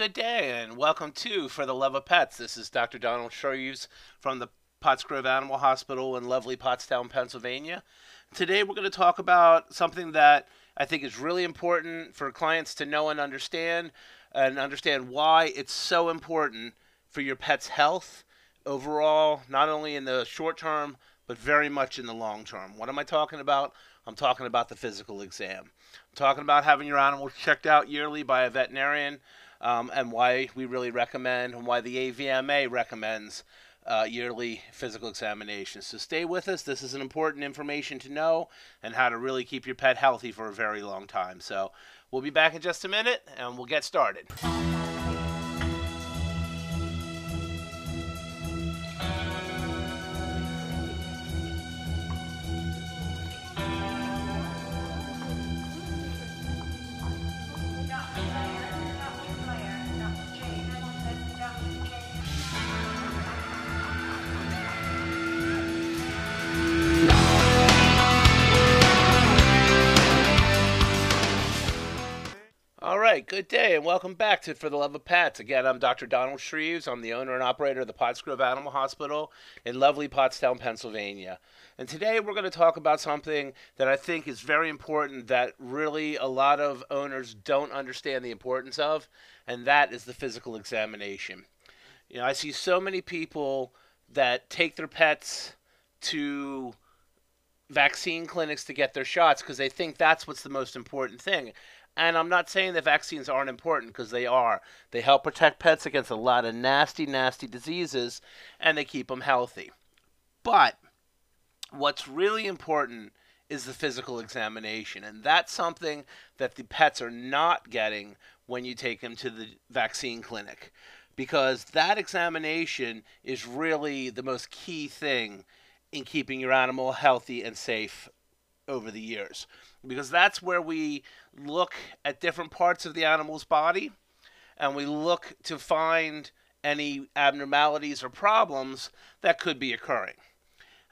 good day, and welcome to For the Love of Pets. This is Dr. Donald Schreves from the Pottsgrove Animal Hospital in lovely Pottstown, Pennsylvania. Today, we're going to talk about something that I think is really important for clients to know and understand, and understand why it's so important for your pet's health overall, not only in the short term, but very much in the long term. What am I talking about? I'm talking about the physical exam. I'm talking about having your animal checked out yearly by a veterinarian um, and why we really recommend and why the AVMA recommends uh, yearly physical examinations. So stay with us. This is an important information to know and how to really keep your pet healthy for a very long time. So we'll be back in just a minute and we'll get started. Right, good day, and welcome back to For the Love of Pets. Again, I'm Dr. Donald Schreves. I'm the owner and operator of the Pottsgrove Animal Hospital in lovely Pottstown, Pennsylvania. And today we're going to talk about something that I think is very important that really a lot of owners don't understand the importance of, and that is the physical examination. You know, I see so many people that take their pets to vaccine clinics to get their shots because they think that's what's the most important thing. And I'm not saying that vaccines aren't important because they are. They help protect pets against a lot of nasty, nasty diseases and they keep them healthy. But what's really important is the physical examination. And that's something that the pets are not getting when you take them to the vaccine clinic. Because that examination is really the most key thing in keeping your animal healthy and safe over the years because that's where we look at different parts of the animal's body and we look to find any abnormalities or problems that could be occurring.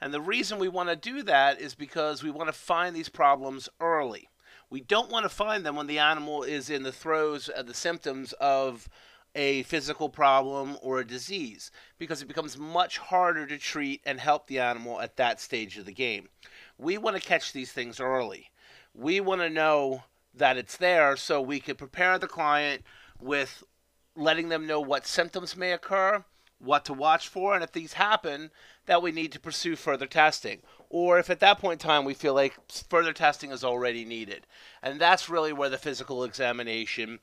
And the reason we want to do that is because we want to find these problems early. We don't want to find them when the animal is in the throes of the symptoms of a physical problem or a disease because it becomes much harder to treat and help the animal at that stage of the game. We want to catch these things early we want to know that it's there so we can prepare the client with letting them know what symptoms may occur, what to watch for, and if these happen, that we need to pursue further testing. Or if at that point in time we feel like further testing is already needed. And that's really where the physical examination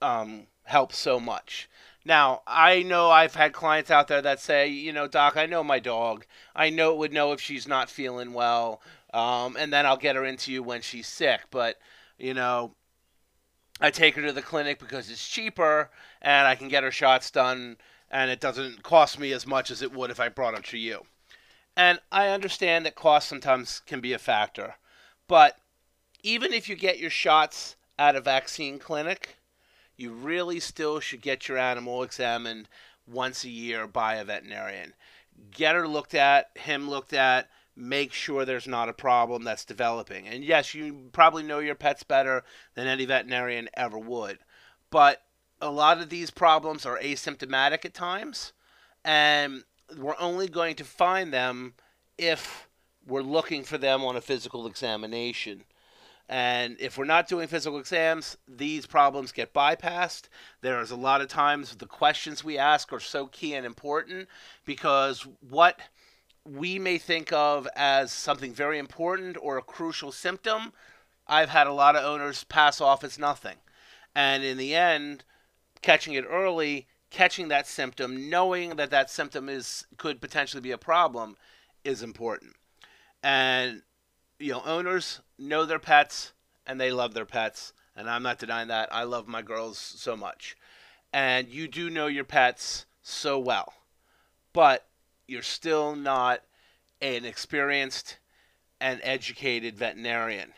um, helps so much. Now, I know I've had clients out there that say, you know, Doc, I know my dog. I know it would know if she's not feeling well um, and then I'll get her into you when she's sick. But you know, I take her to the clinic because it's cheaper and I can get her shots done, and it doesn't cost me as much as it would if I brought her to you. And I understand that cost sometimes can be a factor, but even if you get your shots at a vaccine clinic, you really still should get your animal examined once a year by a veterinarian. Get her looked at, him looked at, make sure there's not a problem that's developing. And yes, you probably know your pets better than any veterinarian ever would. But a lot of these problems are asymptomatic at times, and we're only going to find them if we're looking for them on a physical examination. And if we're not doing physical exams, these problems get bypassed. There's a lot of times the questions we ask are so key and important because what we may think of as something very important or a crucial symptom, I've had a lot of owners pass off as nothing. And in the end, catching it early, catching that symptom, knowing that that symptom is could potentially be a problem is important. And you know, owners know their pets and they love their pets, and I'm not denying that. I love my girls so much. And you do know your pets so well. But you're still not an experienced and educated veterinarian.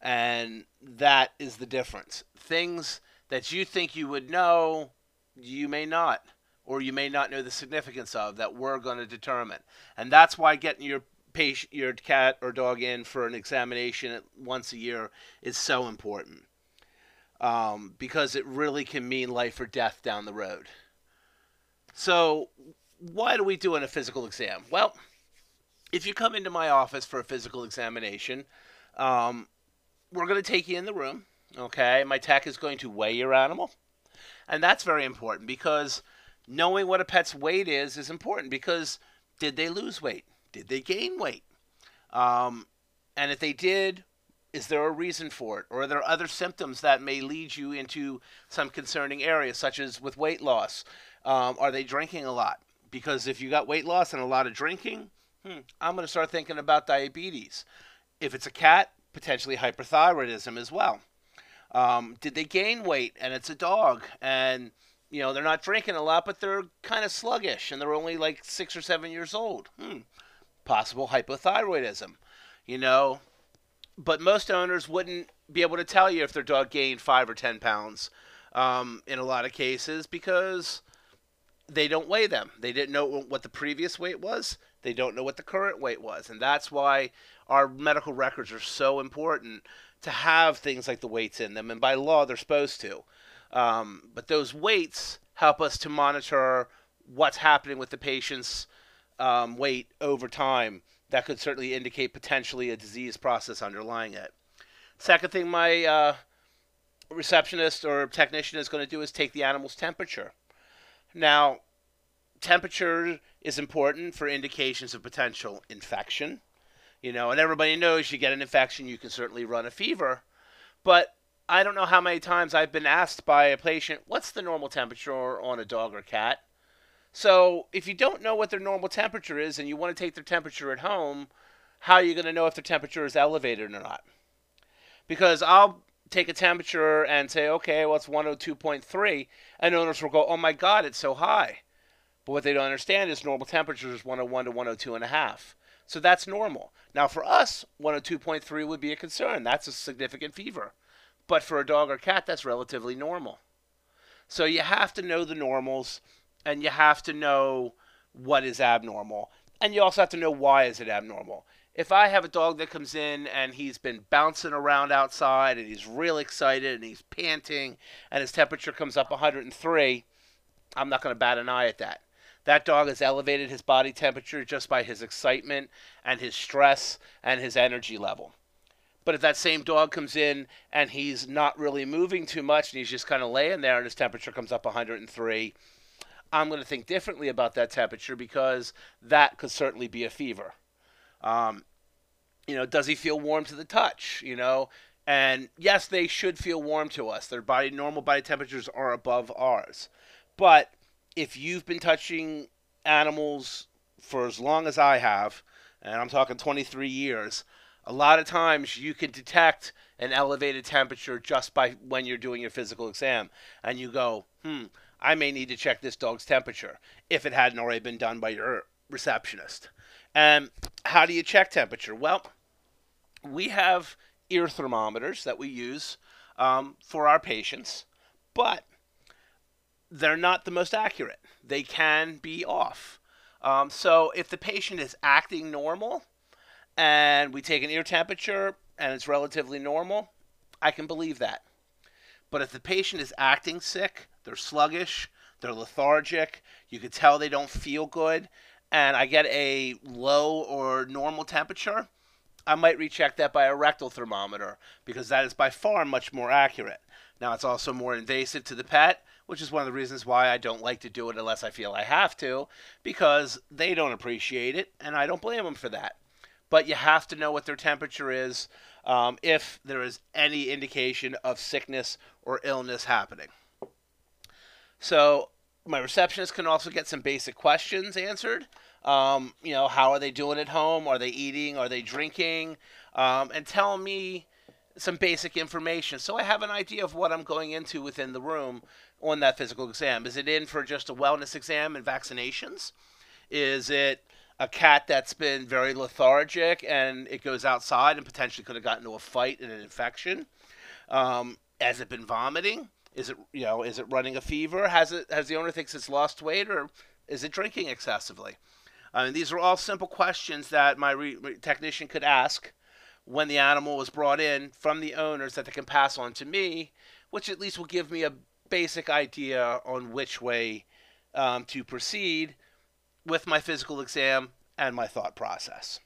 And that is the difference. Things that you think you would know, you may not, or you may not know the significance of that we're going to determine. And that's why getting your patient, your cat or dog in for an examination once a year is so important. um, because it really can mean life or death down the road. So, why do we do a physical exam? Well, if you come into my office for a physical examination, um, we're going to take you in the room. Okay, my tech is going to weigh your animal, and that's very important because knowing what a pet's weight is is important because did they lose weight? Did they gain weight? Um, and if they did, is there a reason for it? Or are there other symptoms that may lead you into some concerning areas, such as with weight loss? Um, are they drinking a lot? Because if you got weight loss and a lot of drinking, hmm, I'm going to start thinking about diabetes. If it's a cat, potentially hyperthyroidism as well. Um, did they gain weight and it's a dog and you know they're not drinking a lot but they're kind of sluggish and they're only like six or seven years old hmm. possible hypothyroidism you know but most owners wouldn't be able to tell you if their dog gained five or ten pounds um, in a lot of cases because they don't weigh them. They didn't know what the previous weight was. They don't know what the current weight was. And that's why our medical records are so important to have things like the weights in them. And by law, they're supposed to. Um, but those weights help us to monitor what's happening with the patient's um, weight over time. That could certainly indicate potentially a disease process underlying it. Second thing my uh, receptionist or technician is going to do is take the animal's temperature. Now, temperature is important for indications of potential infection. You know, and everybody knows you get an infection, you can certainly run a fever. But I don't know how many times I've been asked by a patient, what's the normal temperature on a dog or cat? So if you don't know what their normal temperature is and you want to take their temperature at home, how are you going to know if their temperature is elevated or not? Because I'll take a temperature and say, okay, well, it's 102.3, and owners will go, oh my God, it's so high. But what they don't understand is normal temperature is 101 to 102 and a half. So that's normal. Now for us, 102.3 would be a concern. That's a significant fever. But for a dog or cat, that's relatively normal. So you have to know the normals and you have to know what is abnormal. And you also have to know why is it abnormal. If I have a dog that comes in and he's been bouncing around outside and he's real excited and he's panting and his temperature comes up 103, I'm not going to bat an eye at that. That dog has elevated his body temperature just by his excitement and his stress and his energy level. But if that same dog comes in and he's not really moving too much and he's just kind of laying there and his temperature comes up 103, I'm going to think differently about that temperature because that could certainly be a fever. Um, you know, does he feel warm to the touch? You know, and yes, they should feel warm to us. Their body normal body temperatures are above ours, but if you've been touching animals for as long as I have, and I'm talking 23 years, a lot of times you can detect an elevated temperature just by when you're doing your physical exam. And you go, hmm, I may need to check this dog's temperature if it hadn't already been done by your receptionist. And how do you check temperature? Well, we have ear thermometers that we use um, for our patients, but they're not the most accurate. They can be off. Um, so if the patient is acting normal and we take an ear temperature and it's relatively normal, I can believe that. But if the patient is acting sick, they're sluggish, they're lethargic, you can tell they don't feel good, and I get a low or normal temperature, I might recheck that by a rectal thermometer because that is by far much more accurate. Now, it's also more invasive to the pet, which is one of the reasons why I don't like to do it unless I feel I have to, because they don't appreciate it, and I don't blame them for that. But you have to know what their temperature is um, if there is any indication of sickness or illness happening. So, my receptionist can also get some basic questions answered. Um, you know, how are they doing at home? Are they eating? Are they drinking? Um, and tell me some basic information so I have an idea of what I'm going into within the room on that physical exam. Is it in for just a wellness exam and vaccinations? Is it a cat that's been very lethargic and it goes outside and potentially could have gotten into a fight and an infection? Um, has it been vomiting? Is it you know is it running a fever? Has it has the owner thinks it's lost weight or is it drinking excessively? I mean, these are all simple questions that my re- technician could ask when the animal was brought in from the owners that they can pass on to me which at least will give me a basic idea on which way um, to proceed with my physical exam and my thought process.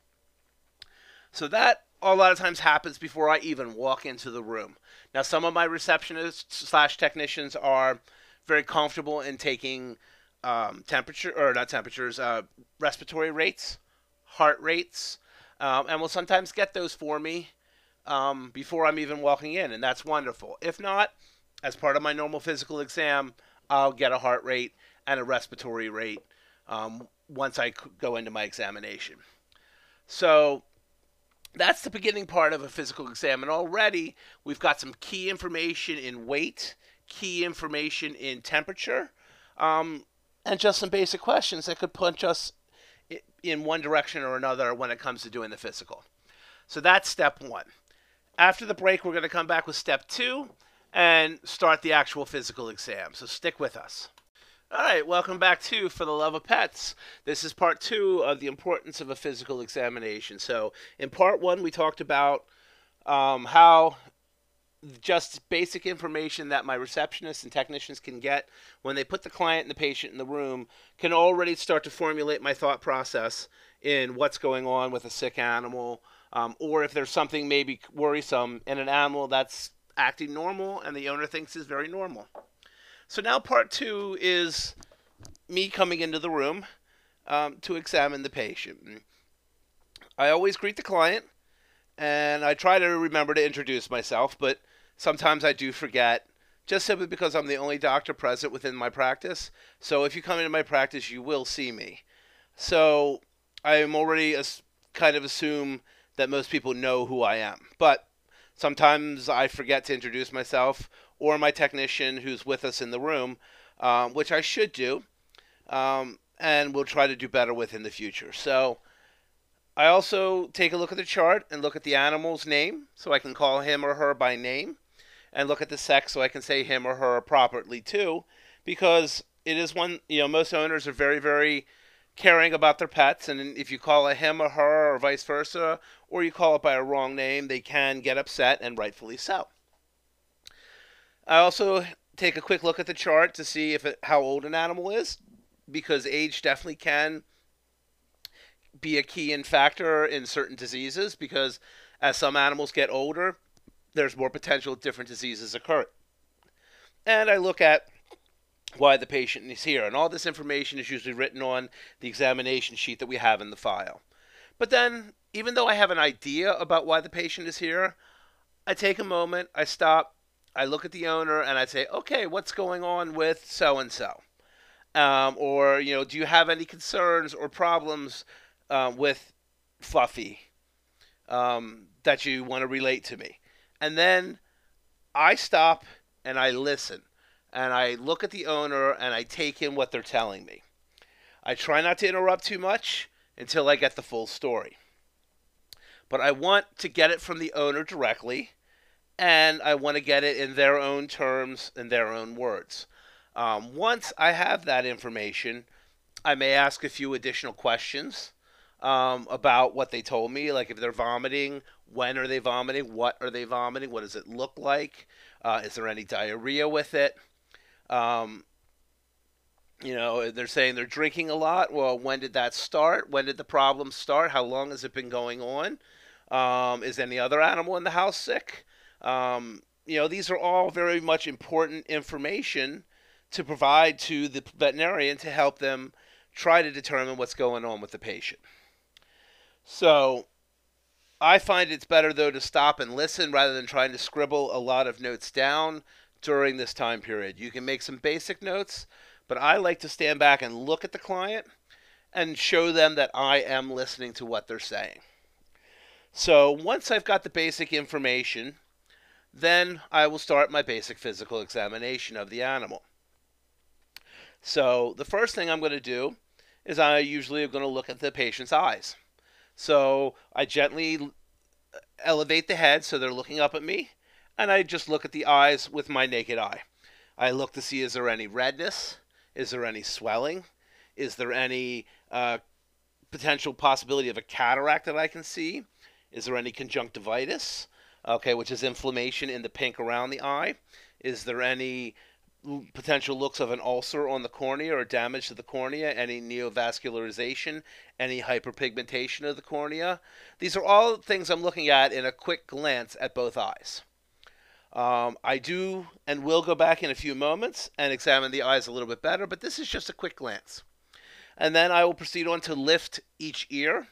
So that a lot of times happens before I even walk into the room. Now, some of my receptionists slash technicians are very comfortable in taking um, temperature or not temperatures, uh, respiratory rates, heart rates, um, and will sometimes get those for me um, before I'm even walking in, and that's wonderful. If not, as part of my normal physical exam, I'll get a heart rate and a respiratory rate um, once I go into my examination. So that's the beginning part of a physical exam. And already we've got some key information in weight, key information in temperature, um, and just some basic questions that could punch us in one direction or another when it comes to doing the physical. So that's step one. After the break, we're going to come back with step two and start the actual physical exam. So stick with us. All right, welcome back to For the Love of Pets. This is part two of the importance of a physical examination. So, in part one, we talked about um, how just basic information that my receptionists and technicians can get when they put the client and the patient in the room can already start to formulate my thought process in what's going on with a sick animal, um, or if there's something maybe worrisome in an animal that's acting normal and the owner thinks is very normal. So now part two is me coming into the room um, to examine the patient. I always greet the client, and I try to remember to introduce myself, but sometimes I do forget, just simply because I'm the only doctor present within my practice. So if you come into my practice, you will see me. So I am already kind of assume that most people know who I am, but sometimes I forget to introduce myself or my technician who's with us in the room, um, which I should do, um, and we'll try to do better with in the future. So I also take a look at the chart and look at the animal's name, so I can call him or her by name, and look at the sex, so I can say him or her properly too, because it is one. You know, most owners are very, very caring about their pets, and if you call it him or her or vice versa, or you call it by a wrong name, they can get upset, and rightfully so. I also take a quick look at the chart to see if it, how old an animal is, because age definitely can be a key in factor in certain diseases. Because as some animals get older, there's more potential different diseases occur. And I look at why the patient is here, and all this information is usually written on the examination sheet that we have in the file. But then, even though I have an idea about why the patient is here, I take a moment, I stop, I look at the owner and I say, okay, what's going on with so and so? Or, you know, do you have any concerns or problems uh, with Fluffy um, that you want to relate to me? And then I stop and I listen and I look at the owner and I take in what they're telling me. I try not to interrupt too much until I get the full story. But I want to get it from the owner directly and I want to get it in their own terms and their own words. Um, once I have that information, I may ask a few additional questions um, about what they told me, like if they're vomiting, when are they vomiting, what are they vomiting, what does it look like, uh, is there any diarrhea with it? Um, you know, they're saying they're drinking a lot. Well, when did that start? When did the problem start? How long has it been going on? Um, is any other animal in the house sick? Um, you know, these are all very much important information to provide to the veterinarian to help them try to determine what's going on with the patient. So, I find it's better though to stop and listen rather than trying to scribble a lot of notes down during this time period. You can make some basic notes, but I like to stand back and look at the client and show them that I am listening to what they're saying. So, once I've got the basic information, then I will start my basic physical examination of the animal. So the first thing I'm going to do is I usually am going to look at the patient's eyes. So I gently elevate the head so they're looking up at me, and I just look at the eyes with my naked eye. I look to see is there any redness? Is there any swelling? Is there any uh, potential possibility of a cataract that I can see? Is there any conjunctivitis? Okay, which is inflammation in the pink around the eye. Is there any potential looks of an ulcer on the cornea or damage to the cornea, any neovascularization, any hyperpigmentation of the cornea. These are all things I'm looking at in a quick glance at both eyes. Um, I do and will go back in a few moments and examine the eyes a little bit better, but this is just a quick glance. And then I will proceed on to lift each ear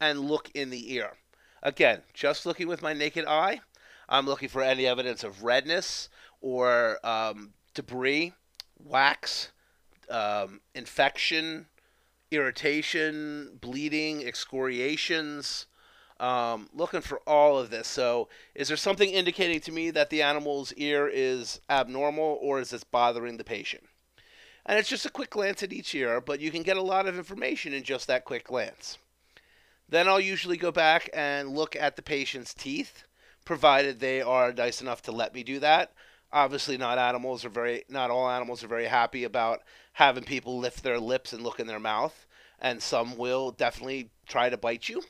and look in the ear. Again, just looking with my naked eye, I'm looking for any evidence of redness or um, debris, wax, um, infection, irritation, bleeding, excoriations. Um, looking for all of this. So, is there something indicating to me that the animal's ear is abnormal or is this bothering the patient? And it's just a quick glance at each ear, but you can get a lot of information in just that quick glance. Then I'll usually go back and look at the patient's teeth, provided they are nice enough to let me do that. Obviously not animals are very not all animals are very happy about having people lift their lips and look in their mouth and some will definitely try to bite you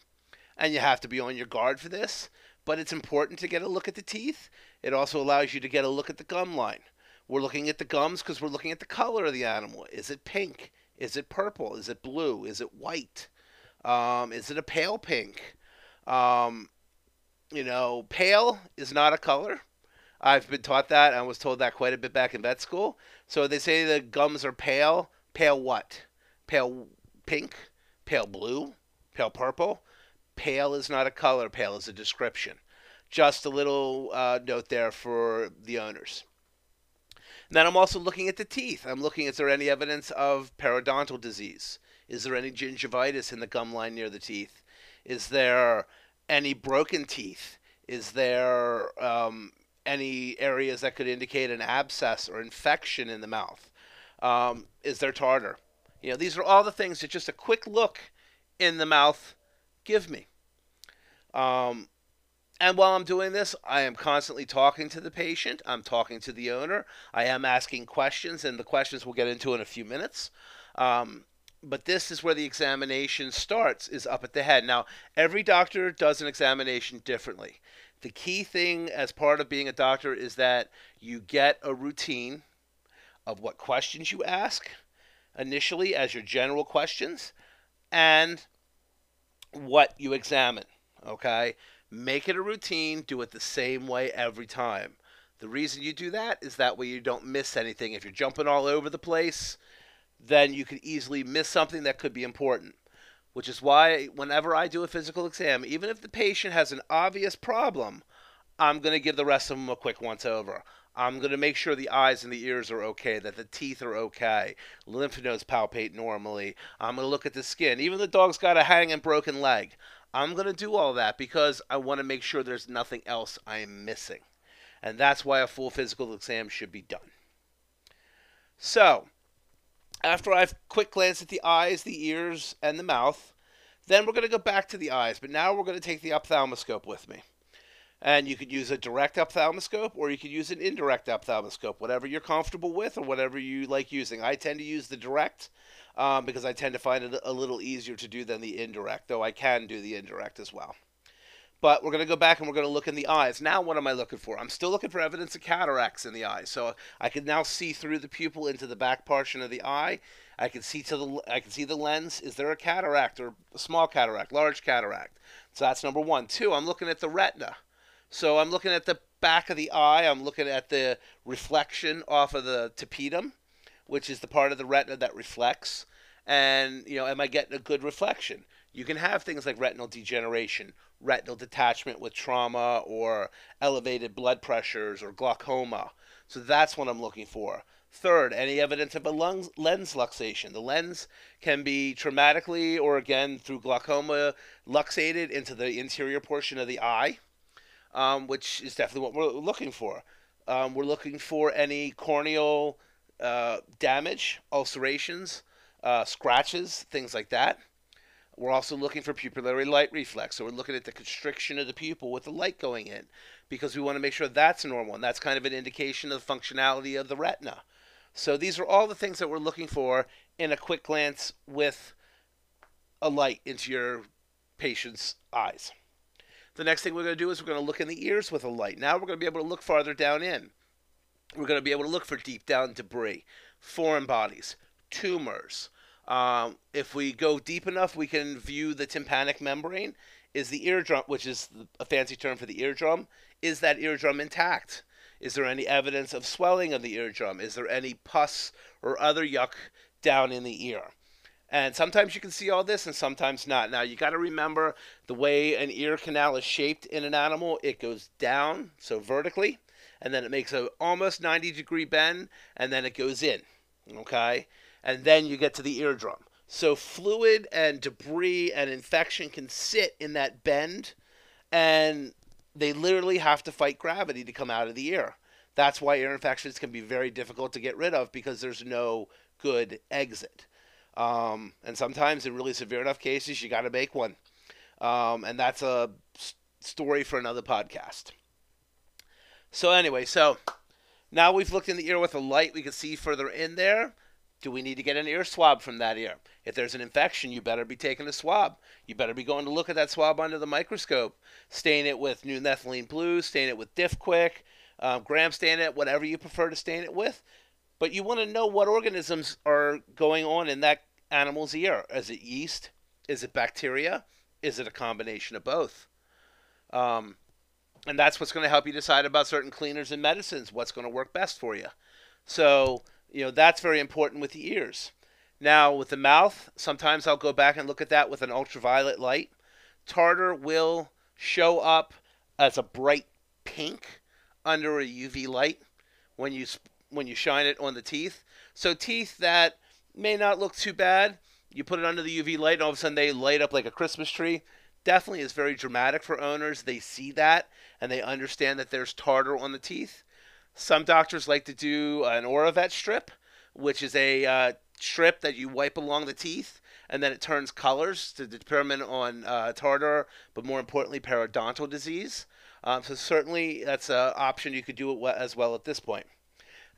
and you have to be on your guard for this. But it's important to get a look at the teeth. It also allows you to get a look at the gum line. We're looking at the gums because we're looking at the color of the animal. Is it pink? Is it purple? Is it blue? Is it white um, is it a pale pink um, you know pale is not a color I've been taught that. I was told that quite a bit back in vet school. So they say the gums are pale. Pale what? Pale pink? Pale blue? Pale purple? Pale is not a color. Pale is a description. Just a little uh, note there for the owners. And then I'm also looking at the teeth. I'm looking, is there any evidence of periodontal disease? Is there any gingivitis in the gum line near the teeth? Is there any broken teeth? Is there um, any areas that could indicate an abscess or infection in the mouth? Um, is there tartar? You know, these are all the things that just a quick look in the mouth give me. Um, and while I'm doing this, I am constantly talking to the patient. I'm talking to the owner. I am asking questions, and the questions we'll get into in a few minutes. Um, but this is where the examination starts, is up at the head. Now, every doctor does an examination differently the key thing as part of being a doctor is that you get a routine of what questions you ask initially as your general questions and what you examine. Okay? Make it a routine, do it the same way every time. The reason you do that is that way you don't miss anything. If you're jumping all over the place, then you could easily miss something that could be important which is why whenever I do a physical exam, even if the patient has an obvious problem, I'm going to give the rest of them a quick once over. I'm going to make sure the eyes and the ears are okay, that the teeth are okay, lymph nodes palpate normally. I'm going to look at the skin. Even the dog's got a hanging broken leg. I'm going to do all that because I want to make sure there's nothing else I am missing. And that's why a full physical exam should be done. So, after I've quick glanced at the eyes, the ears, and the mouth, then we're going to go back to the eyes. But now we're going to take the ophthalmoscope with me. And you could use a direct ophthalmoscope or you could use an indirect ophthalmoscope, whatever you're comfortable with or whatever you like using. I tend to use the direct um, because I tend to find it a little easier to do than the indirect, though I can do the indirect as well. But we're going to go back and we're going to look in the eyes. Now, what am I looking for? I'm still looking for evidence of cataracts in the eye. So I can now see through the pupil into the back portion of the eye. I can see to the I can see the lens. Is there a cataract or a small cataract, large cataract? So that's number one. Two, I'm looking at the retina. So I'm looking at the back of the eye. I'm looking at the reflection off of the tapetum, which is the part of the retina that reflects. And you know, am I getting a good reflection? You can have things like retinal degeneration retinal detachment with trauma or elevated blood pressures or glaucoma. So that's what I'm looking for. Third, any evidence of a lens, luxation. The lens can be traumatically or again through glaucoma luxated into the interior portion of the eye, um, which is definitely what we're looking for. Um, we're looking for any corneal uh, damage, ulcerations, uh, scratches, things like that. We're also looking for pupillary light reflex. So we're looking at the constriction of the pupil with the light going in because we want to make sure that's normal. And that's kind of an indication of the functionality of the retina. So these are all the things that we're looking for in a quick glance with a light into your patient's eyes. The next thing we're going to do is we're going to look in the ears with a light. Now we're going to be able to look farther down in. We're going to be able to look for deep down debris, foreign bodies, tumors. Um, if we go deep enough, we can view the tympanic membrane. Is the eardrum, which is a fancy term for the eardrum, is that eardrum intact? Is there any evidence of swelling of the eardrum? Is there any pus or other yuck down in the ear? And sometimes you can see all this and sometimes not. Now, you got to remember the way an ear canal is shaped in an animal, it goes down, so vertically, and then it makes a almost 90 degree bend, and then it goes in. Okay? And then you get to the eardrum. So, fluid and debris and infection can sit in that bend, and they literally have to fight gravity to come out of the ear. That's why ear infections can be very difficult to get rid of because there's no good exit. Um, and sometimes, in really severe enough cases, you got to make one. Um, and that's a story for another podcast. So, anyway, so now we've looked in the ear with a light, we can see further in there. Do we need to get an ear swab from that ear? If there's an infection, you better be taking a swab. You better be going to look at that swab under the microscope. Stain it with new methylene blue, stain it with Diff-Quik, um, gram stain it, whatever you prefer to stain it with. But you want to know what organisms are going on in that animal's ear. Is it yeast? Is it bacteria? Is it a combination of both? Um, and that's what's going to help you decide about certain cleaners and medicines, what's going to work best for you. So, you know, that's very important with the ears. Now, with the mouth, sometimes I'll go back and look at that with an ultraviolet light. Tartar will show up as a bright pink under a UV light when you when you shine it on the teeth. So teeth that may not look too bad. You put it under the UV light, and all of a sudden they light up like a Christmas tree. Definitely is very dramatic for owners. They see that and they understand that there's tartar on the teeth. Some doctors like to do an Oravet strip, which is a uh, strip that you wipe along the teeth and then it turns colors to determine on uh, tartar, but more importantly, periodontal disease. Um, so certainly that's an option you could do as well at this point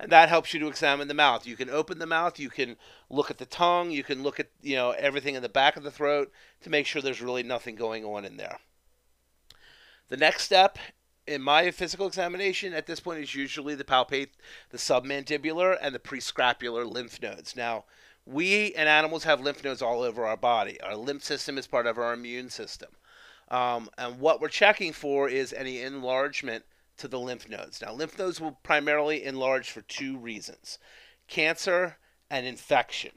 and that helps you to examine the mouth. You can open the mouth, you can look at the tongue, you can look at you know everything in the back of the throat to make sure there's really nothing going on in there. The next step in my physical examination at this point is usually the palpate the submandibular and the prescapularis lymph nodes. Now, we and animals have lymph nodes all over our body. Our lymph system is part of our immune system. Um, and what we're checking for is any enlargement to the lymph nodes. Now, lymph nodes will primarily enlarge for two reasons cancer and infection.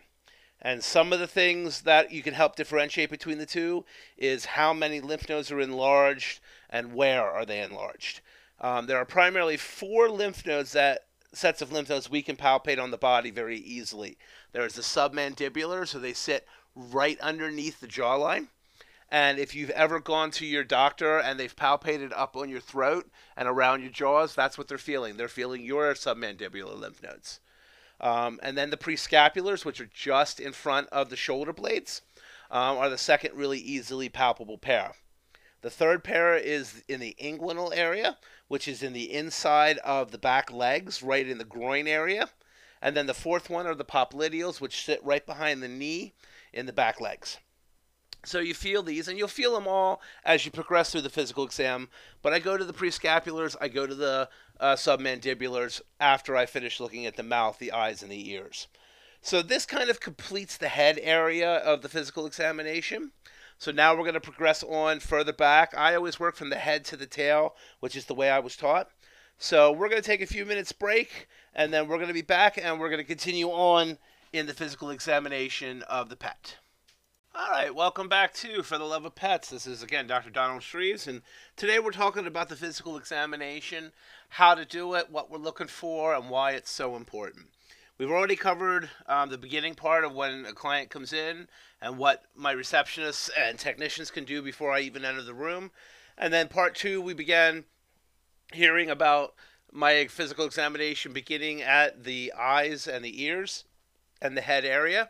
And some of the things that you can help differentiate between the two is how many lymph nodes are enlarged and where are they enlarged. Um, there are primarily four lymph nodes that sets of lymph nodes we can palpate on the body very easily. There is the submandibular, so they sit right underneath the jawline. And if you've ever gone to your doctor and they've palpated up on your throat and around your jaws, that's what they're feeling. They're feeling your submandibular lymph nodes. Um, and then the prescapulars, which are just in front of the shoulder blades, um, are the second really easily palpable pair. The third pair is in the inguinal area, which is in the inside of the back legs, right in the groin area. And then the fourth one are the popliteals, which sit right behind the knee in the back legs. So you feel these, and you'll feel them all as you progress through the physical exam. But I go to the prescapulars, I go to the uh, submandibulars after I finish looking at the mouth, the eyes, and the ears. So this kind of completes the head area of the physical examination. So now we're going to progress on further back. I always work from the head to the tail, which is the way I was taught. So we're going to take a few minutes break, and then we're going to be back, and we're going to continue on in the physical examination of the pet. All right, welcome back to For the Love of Pets. This is again Dr. Donald Shreves, and today we're talking about the physical examination, how to do it, what we're looking for, and why it's so important. We've already covered um, the beginning part of when a client comes in and what my receptionists and technicians can do before I even enter the room. And then part two, we began hearing about my physical examination beginning at the eyes and the ears and the head area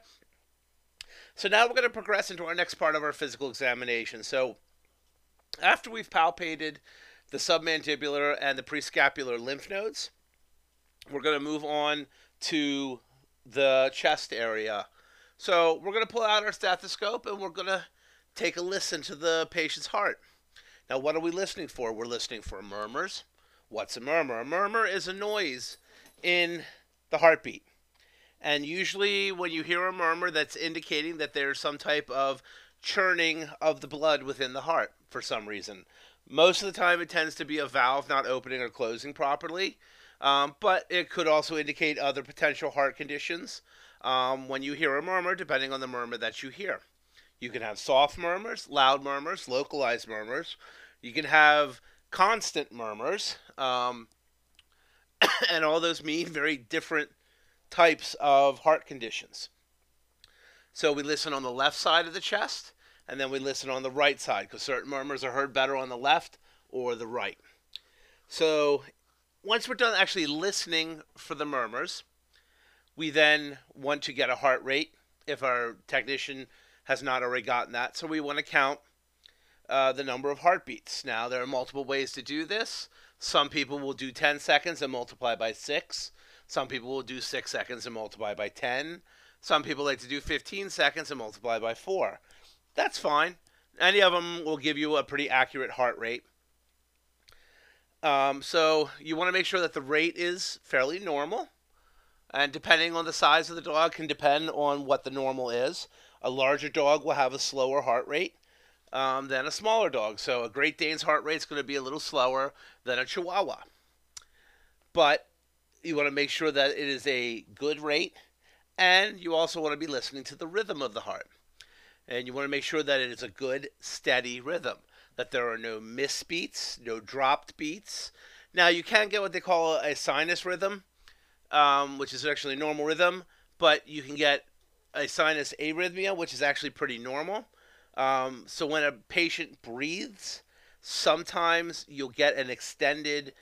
so now we're going to progress into our next part of our physical examination. So after we've palpated the submandibular and the prescapular lymph nodes, we're going to move on to the chest area. So we're going to pull out our stethoscope and we're going to take a listen to the patient's heart. Now, what are we listening for? We're listening for murmurs. What's a murmur? A murmur is a noise in the heartbeat. And usually, when you hear a murmur, that's indicating that there's some type of churning of the blood within the heart for some reason. Most of the time, it tends to be a valve not opening or closing properly, um, but it could also indicate other potential heart conditions um, when you hear a murmur, depending on the murmur that you hear. You can have soft murmurs, loud murmurs, localized murmurs. You can have constant murmurs, um, and all those mean very different types of heart conditions. So we listen on the left side of the chest, and then we listen on the right side because certain murmurs are heard better on the left or the right. So once we're done actually listening for the murmurs, we then want to get a heart rate if our technician has not already gotten that. So we want to count uh, the number of heartbeats. Now, there are multiple ways to do this. Some people will do 10 seconds and multiply by 6. Some people will do 6 seconds and multiply by 10. Some people like to do 15 seconds and multiply by 4. That's fine. Any of them will give you a pretty accurate heart rate. Um, so you want to make sure that the rate is fairly normal. And depending on the size of the dog can depend on what the normal is. A larger dog will have a slower heart rate um, than a smaller dog. So a Great Dane's heart rate is going to be a little slower than a Chihuahua. But you want to make sure that it is a good rate, and you also want to be listening to the rhythm of the heart. And you want to make sure that it is a good, steady rhythm, that there are no misbeats, no dropped beats. Now, you can get what they call a sinus rhythm, um, which is actually a normal rhythm, but you can get a sinus arrhythmia, which is actually pretty normal. Um, so when a patient breathes, sometimes you'll get an extended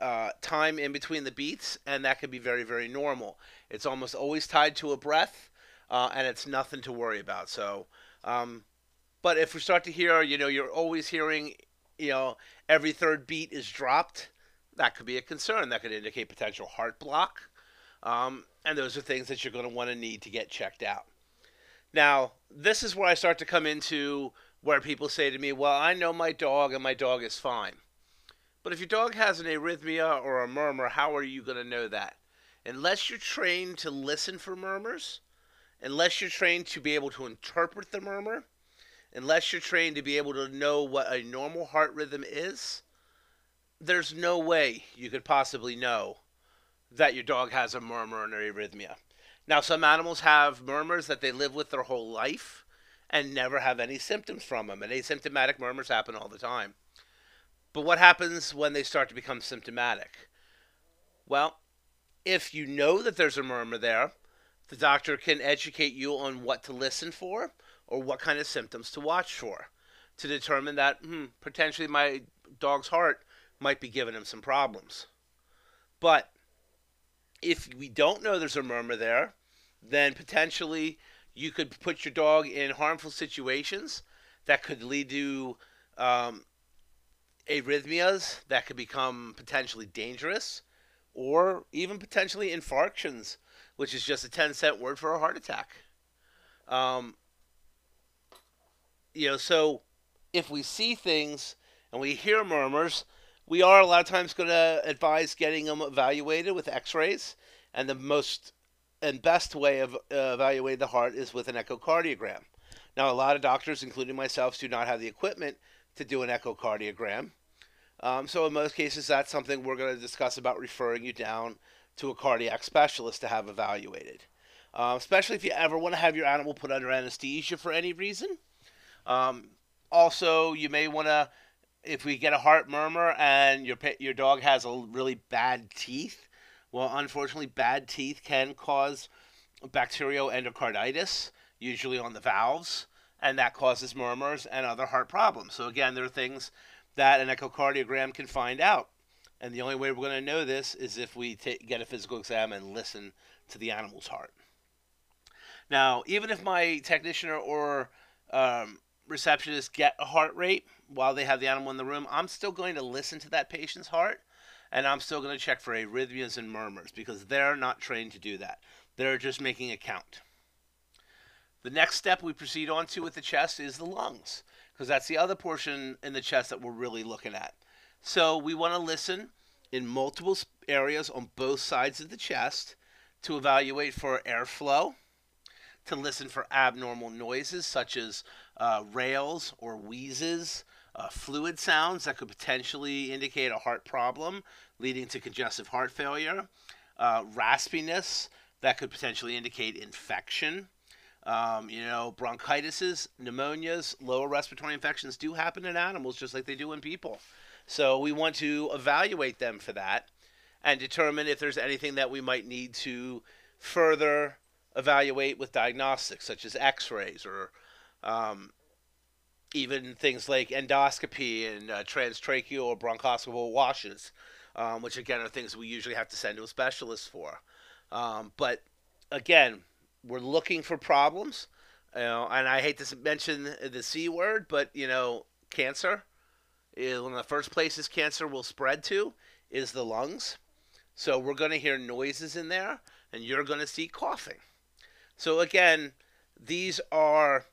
uh, time in between the beats, and that can be very, very normal. It's almost always tied to a breath, uh, and it's nothing to worry about. So, um, but if we start to hear, you know, you're always hearing, you know, every third beat is dropped, that could be a concern. That could indicate potential heart block. Um, and those are things that you're going to want to need to get checked out. Now, this is where I start to come into where people say to me, Well, I know my dog and my dog is fine. But if your dog has an arrhythmia or a murmur, how are you going to know that? Unless you're trained to listen for murmurs, unless you're trained to be able to interpret the murmur, unless you're trained to be able to know what a normal heart rhythm is, there's no way you could possibly know that your dog has a murmur or arrhythmia. Now, some animals have murmurs that they live with their whole life and never have any symptoms from them, and asymptomatic murmurs happen all the time. But what happens when they start to become symptomatic? Well, if you know that there's a murmur there, the doctor can educate you on what to listen for or what kind of symptoms to watch for to determine that hmm, potentially my dog's heart might be giving him some problems. But if we don't know there's a murmur there, then potentially you could put your dog in harmful situations that could lead to um, arrhythmias that could become potentially dangerous or even potentially infarctions, which is just a 10 cent word for a heart attack. Um, you know, so if we see things and we hear murmurs, we are a lot of times going to advise getting them evaluated with x-rays. And the most and best way of uh, evaluating the heart is with an echocardiogram. Now a lot of doctors including myself do not have the equipment to do an echocardiogram. Um, so in most cases that's something we're going to discuss about referring you down to a cardiac specialist to have evaluated. Um, especially if you ever want to have your animal put under anesthesia for any reason um, also you may want to if we get a heart murmur and your your dog has a really bad teeth, well, unfortunately, bad teeth can cause bacterial endocarditis, usually on the valves, and that causes murmurs and other heart problems. So again, there are things that an echocardiogram can find out. And the only way we're going to know this is if we get a physical exam and listen to the animal's heart. Now, even if my technician or um, receptionist get a heart rate while they have the animal in the room, I'm still going to listen to that patient's heart and I'm still going to check for arrhythmias and murmurs because they're not trained to do that. They're just making a count. The next step we proceed on to with the chest is the lungs because that's the other portion in the chest that we're really looking at. So we want to listen in multiple areas on both sides of the chest to evaluate for airflow, to listen for abnormal noises such as uh, rales or wheezes, uh, fluid sounds that could potentially indicate a heart problem leading to congestive heart failure, uh, raspiness that could potentially indicate infection. Um, you know, bronchitises, pneumonias, lower respiratory infections do happen in animals just like they do in people. So we want to evaluate them for that and determine if there's anything that we might need to further evaluate with diagnostics, such as x rays or um, even things like endoscopy and uh, transtracheal or bronchoscopic washes, um, which again are things we usually have to send to a specialist for. Um, but again, we're looking for problems. You know, and I hate to mention the C word, but you know, cancer is one of the first places cancer will spread to is the lungs. So we're going to hear noises in there, and you're going to see coughing. So again, these are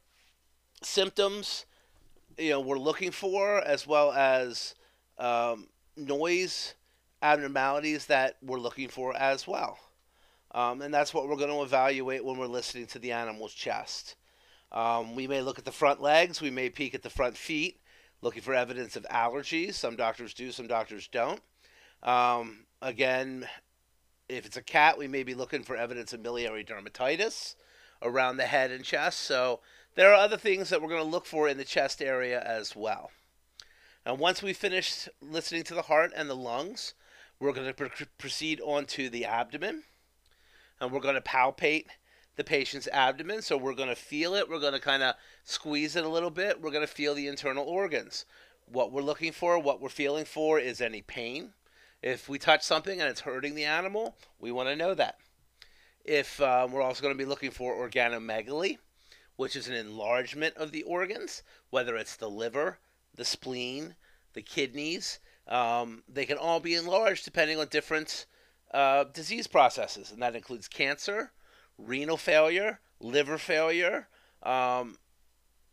symptoms you know we're looking for, as well as um, noise abnormalities that we're looking for as well. Um, and that's what we're going to evaluate when we're listening to the animal's chest. Um, we may look at the front legs, we may peek at the front feet, looking for evidence of allergies. Some doctors do, some doctors don't. Um, again, if it's a cat, we may be looking for evidence of miliary dermatitis around the head and chest. So there are other things that we're going to look for in the chest area as well. Now, once we finish listening to the heart and the lungs, we're going to pr- proceed on to the abdomen. And we're going to palpate the patient's abdomen. So we're going to feel it. We're going to kind of squeeze it a little bit. We're going to feel the internal organs. What we're looking for, what we're feeling for, is any pain. If we touch something and it's hurting the animal, we want to know that. If um, we're also going to be looking for organomegaly, which is an enlargement of the organs, whether it's the liver, the spleen, the kidneys. Um, they can all be enlarged depending on different uh, disease processes, and that includes cancer, renal failure, liver failure. Um,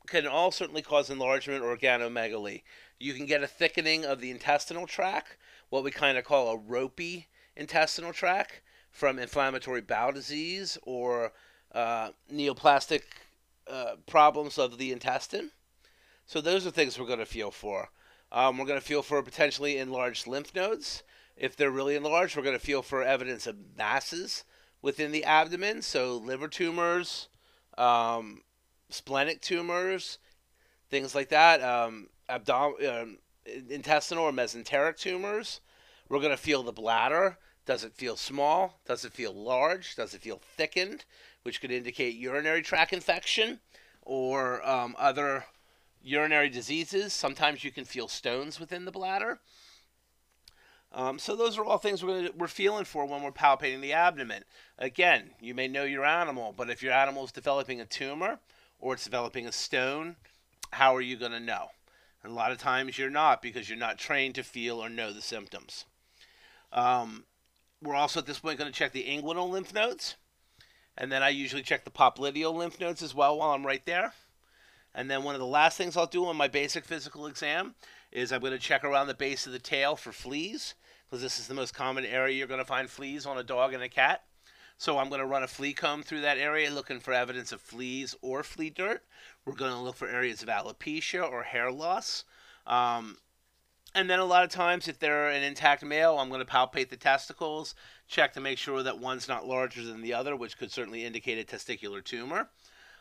can all certainly cause enlargement or organomegaly. You can get a thickening of the intestinal tract, what we kind of call a ropey intestinal tract, from inflammatory bowel disease or uh, neoplastic uh, problems of the intestine. So those are things we're going to feel for. Um, we're going to feel for potentially enlarged lymph nodes. If they're really enlarged, we're going to feel for evidence of masses within the abdomen. So liver tumors, um, splenic tumors, things like that. Um, abdom- um, intestinal or mesenteric tumors. We're going to feel the bladder. Does it feel small? Does it feel large? Does it feel thickened? Which could indicate urinary tract infection or um, other urinary diseases. Sometimes you can feel stones within the bladder. Um, so those are all things we're, we're feeling for when we're palpating the abdomen. Again, you may know your animal, but if your animal is developing a tumor or it's developing a stone, how are you going to know? And a lot of times you're not because you're not trained to feel or know the symptoms. Um, we're also at this point going to check the inguinal lymph nodes. And then I usually check the popliteal lymph nodes as well while I'm right there. And then one of the last things I'll do on my basic physical exam is I'm going to check around the base of the tail for fleas, because this is the most common area you're going to find fleas on a dog and a cat. So I'm going to run a flea comb through that area looking for evidence of fleas or flea dirt. We're going to look for areas of alopecia or hair loss. Um, and then a lot of times, if they're an intact male, I'm going to palpate the testicles, check to make sure that one's not larger than the other, which could certainly indicate a testicular tumor.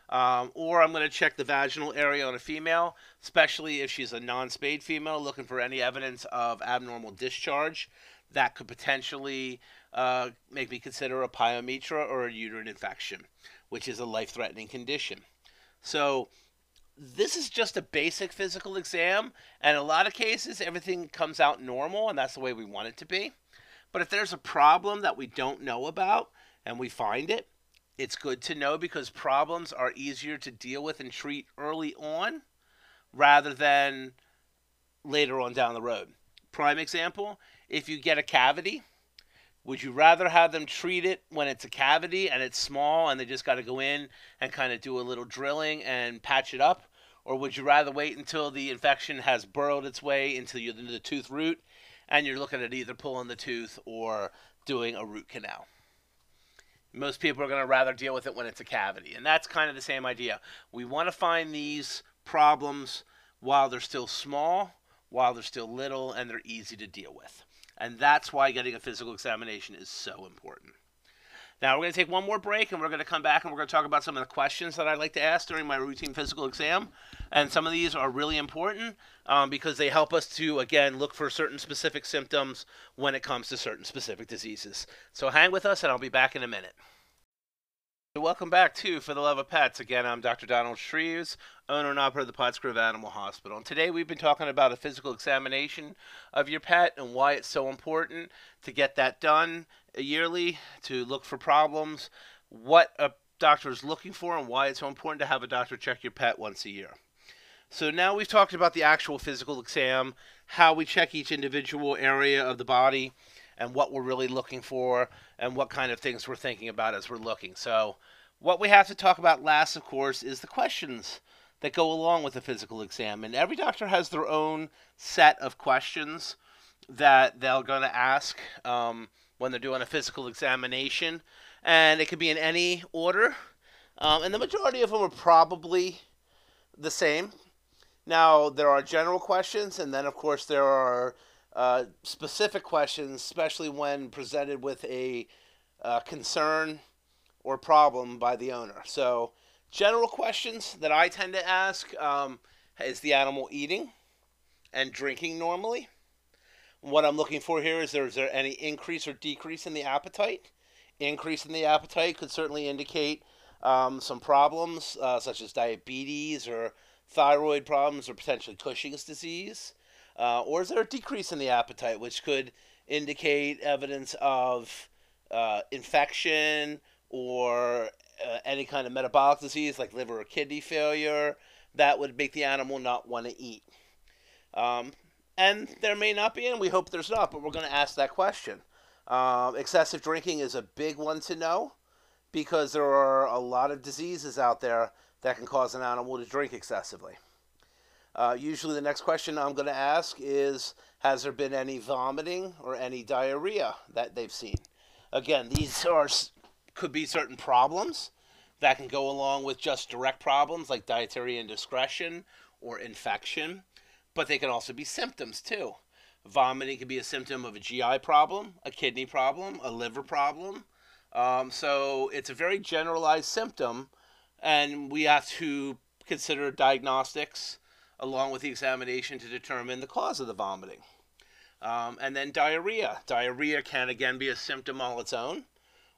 Um, or I'm going to check the vaginal area on a female, especially if she's a non spayed female, looking for any evidence of abnormal discharge that could potentially uh, make me consider a pyometra or a uterine infection, which is a life threatening condition. So, this is just a basic physical exam, and a lot of cases, everything comes out normal, and that's the way we want it to be. But if there's a problem that we don't know about and we find it, it's good to know because problems are easier to deal with and treat early on rather than later on down the road. Prime example if you get a cavity, would you rather have them treat it when it's a cavity and it's small and they just got to go in and kind of do a little drilling and patch it up? Or would you rather wait until the infection has burrowed its way into the tooth root and you're looking at either pulling the tooth or doing a root canal. Most people are going to rather deal with it when it's a cavity, and that's kind of the same idea. We want to find these problems while they're still small, while they're still little, and they're easy to deal with. And that's why getting a physical examination is so important. Now, we're going to take one more break and we're going to come back and we're going to talk about some of the questions that I like to ask during my routine physical exam. And some of these are really important um, because they help us to, again, look for certain specific symptoms when it comes to certain specific diseases. So hang with us and I'll be back in a minute. Welcome back to For the Love of Pets. Again, I'm Dr. Donald Shreves, owner and operator of the Pottsgrove Animal Hospital. And today we've been talking about a physical examination of your pet and why it's so important to get that done yearly, to look for problems, what a doctor is looking for, and why it's so important to have a doctor check your pet once a year. So now we've talked about the actual physical exam, how we check each individual area of the body, and what we're really looking for and what kind of things we're thinking about as we're looking. So, what we have to talk about last, of course, is the questions that go along with the physical exam. And every doctor has their own set of questions that they're going to ask um, when they're doing a physical examination. And it could be in any order. Um, and the majority of them are probably the same. Now, there are general questions, and then, of course, there are uh, specific questions, especially when presented with a uh, concern or problem by the owner. So, general questions that I tend to ask um, is the animal eating and drinking normally? What I'm looking for here is there, is there any increase or decrease in the appetite? Increase in the appetite could certainly indicate um, some problems uh, such as diabetes or thyroid problems or potentially Cushing's disease. Uh, or is there a decrease in the appetite, which could indicate evidence of uh, infection or uh, any kind of metabolic disease like liver or kidney failure that would make the animal not want to eat? Um, and there may not be, and we hope there's not, but we're going to ask that question. Um, excessive drinking is a big one to know because there are a lot of diseases out there that can cause an animal to drink excessively. Uh, usually, the next question I'm going to ask is Has there been any vomiting or any diarrhea that they've seen? Again, these are could be certain problems that can go along with just direct problems like dietary indiscretion or infection, but they can also be symptoms too. Vomiting can be a symptom of a GI problem, a kidney problem, a liver problem. Um, so it's a very generalized symptom, and we have to consider diagnostics along with the examination to determine the cause of the vomiting. Um, and then diarrhea. Diarrhea can again be a symptom all its own,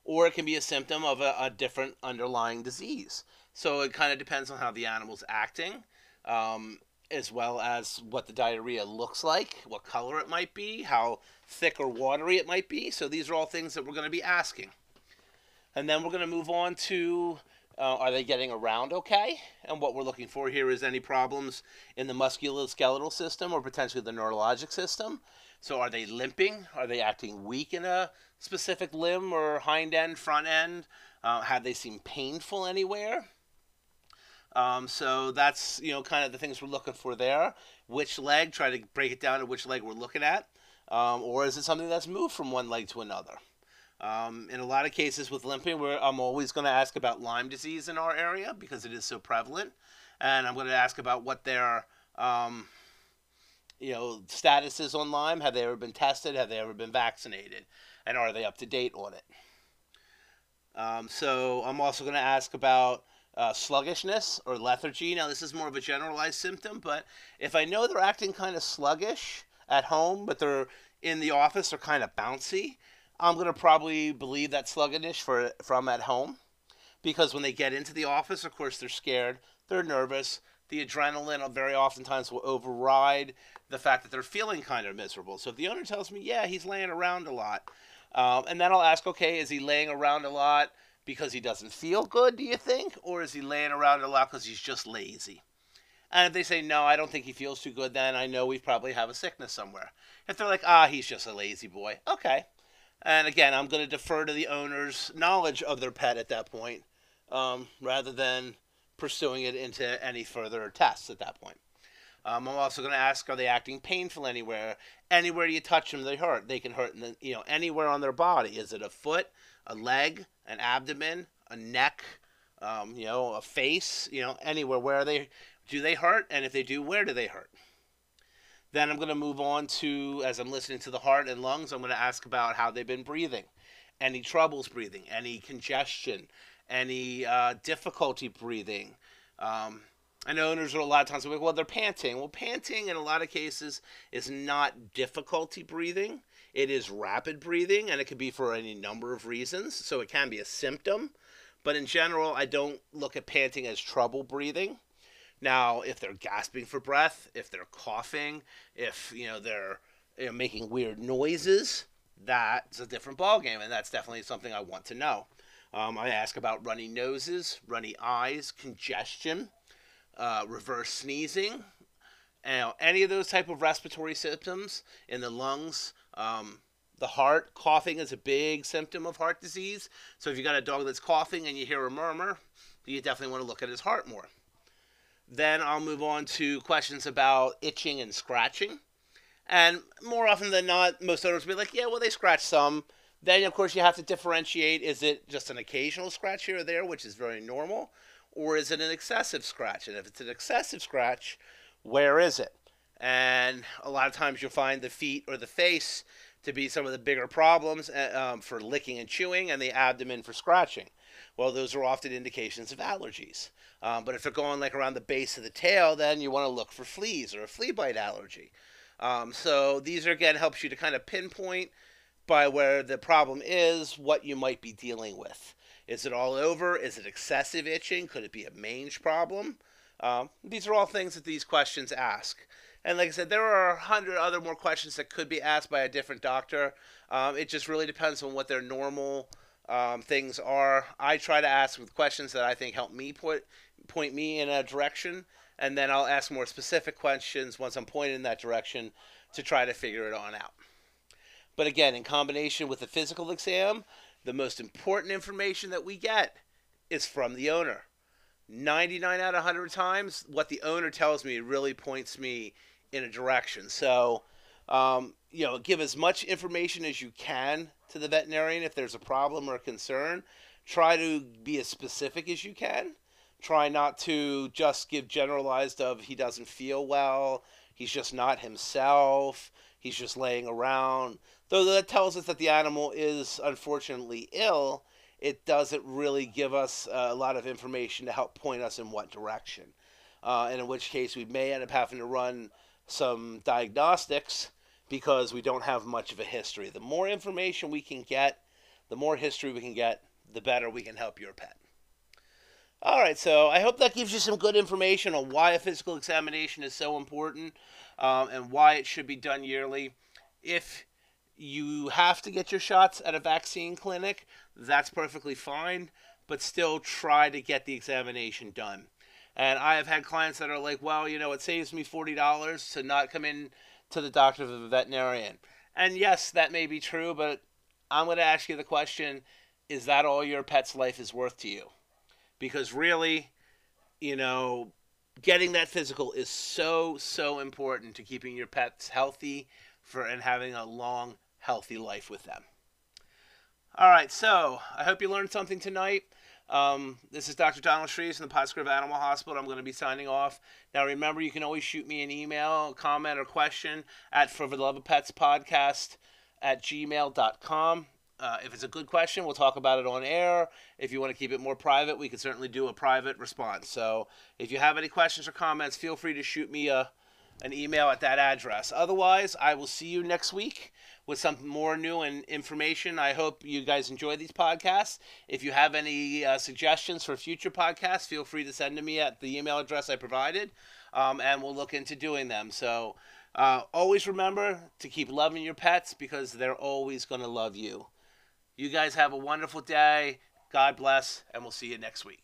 or it can be a symptom of a, a different underlying disease. So it kind of depends on how the animal's acting, um, as well as what the diarrhea looks like, what color it might be, how thick or watery it might be. So these are all things that we're going to be asking. And then we're going to move on to uh, are they getting around okay? And what we're looking for here is any problems in the musculoskeletal system or potentially the neurologic system. So, are they limping? Are they acting weak in a specific limb or hind end, front end? Uh, have they seemed painful anywhere? Um, so that's you know kind of the things we're looking for there. Which leg? Try to break it down to which leg we're looking at, um, or is it something that's moved from one leg to another? Um, in a lot of cases with limping, where I'm always going to ask about Lyme disease in our area because it is so prevalent, and I'm going to ask about what their um, you know status is on Lyme. Have they ever been tested? Have they ever been vaccinated? And are they up to date on it? Um, so I'm also going to ask about uh, sluggishness or lethargy. Now this is more of a generalized symptom, but if I know they're acting kind of sluggish at home, but they're in the office, they're kind of bouncy I'm going to probably believe that sluggish for from at home because when they get into the office, of course, they're scared, they're nervous. The adrenaline very oftentimes will override the fact that they're feeling kind of miserable. So if the owner tells me, yeah, he's laying around a lot, um, and then I'll ask, okay, is he laying around a lot because he doesn't feel good, do you think? Or is he laying around a lot because he's just lazy? And if they say, no, I don't think he feels too good, then I know we probably have a sickness somewhere. If they're like, ah, he's just a lazy boy, okay. And again, I'm going to defer to the owner's knowledge of their pet at that point, um, rather than pursuing it into any further tests at that point. Um, I'm also going to ask, are they acting painful anywhere? Anywhere you touch them, they hurt. They can hurt, in the, you know, anywhere on their body. Is it a foot, a leg, an abdomen, a neck, um, you know, a face, you know, anywhere? Where they do they hurt? And if they do, where do they hurt? Then I'm going to move on to, as I'm listening to the heart and lungs, I'm going to ask about how they've been breathing. Any troubles breathing, any congestion, any uh, difficulty breathing. Um, I know owners are a lot of times like, well, they're panting. Well, panting in a lot of cases is not difficulty breathing. It is rapid breathing, and it could be for any number of reasons. So it can be a symptom. But in general, I don't look at panting as trouble breathing. Now, if they're gasping for breath, if they're coughing, if you know they're you know, making weird noises, that's a different ballgame, and that's definitely something I want to know. Um, I ask about runny noses, runny eyes, congestion uh, reverse sneezing, and any of those type of respiratory symptoms in the lungs. Um, the heart, coughing is a big symptom of heart disease. So if you got a dog that's coughing and you hear a murmur, you definitely want to look at his heart more. Then I'll move on to questions about itching and scratching. And more often than not, most owners will be like, yeah, well, they scratch some. Then, of course, you have to differentiate is it just an occasional scratch here or there, which is very normal, or is it an excessive scratch? And if it's an excessive scratch, where is it? And a lot of times you'll find the feet or the face to be some of the bigger problems uh, um, for licking and chewing, and the abdomen for scratching. Well, those are often indications of allergies. Um, but if they're going like around the base of the tail, then you want to look for fleas or a flea bite allergy. Um, so these are again helps you to kind of pinpoint by where the problem is, what you might be dealing with. Is it all over? Is it excessive itching? Could it be a mange problem? Um, these are all things that these questions ask. And like I said, there are a hundred other more questions that could be asked by a different doctor. Um, it just really depends on what their normal um, things are. I try to ask with questions that I think help me put point me in a direction, and then I'll ask more specific questions once I'm pointed in that direction to try to figure it on out. But again, in combination with the physical exam, the most important information that we get is from the owner. 99 out of 100 times, what the owner tells me really points me in a direction. So, um, you know, give as much information as you can to the veterinarian if there's a problem or a concern. Try to be as specific as you can. Try not to just give generalized of he doesn't feel well, he's just not himself, he's just laying around. Though that tells us that the animal is unfortunately ill, it doesn't really give us a lot of information to help point us in what direction. Uh, and in which case, we may end up having to run some diagnostics because we don't have much of a history. The more information we can get, the more history we can get, the better we can help your pet. All right, so I hope that gives you some good information on why a physical examination is so important um, and why it should be done yearly. If you have to get your shots at a vaccine clinic, that's perfectly fine, but still try to get the examination done. And I have had clients that are like, well, you know, it saves me $40 to not come in to the doctor of the veterinarian. And yes, that may be true, but I'm going to ask you the question is that all your pet's life is worth to you? Because really, you know, getting that physical is so, so important to keeping your pets healthy for and having a long healthy life with them. All right, so I hope you learned something tonight. Um, this is Dr. Donald Shreves from the Pottsgrove Animal Hospital. I'm going to be signing off. Now, remember, you can always shoot me an email, comment, or question at For the Love of Pets podcast at gmail.com. Uh, if it's a good question, we'll talk about it on air. If you want to keep it more private, we can certainly do a private response. So if you have any questions or comments, feel free to shoot me a, an email at that address. Otherwise, I will see you next week with some more new and information. I hope you guys enjoy these podcasts. If you have any uh, suggestions for future podcasts, feel free to send to me at the email address I provided, um, and we'll look into doing them. So uh, always remember to keep loving your pets because they're always going to love you. You guys have a wonderful day. God bless, and we'll see you next week.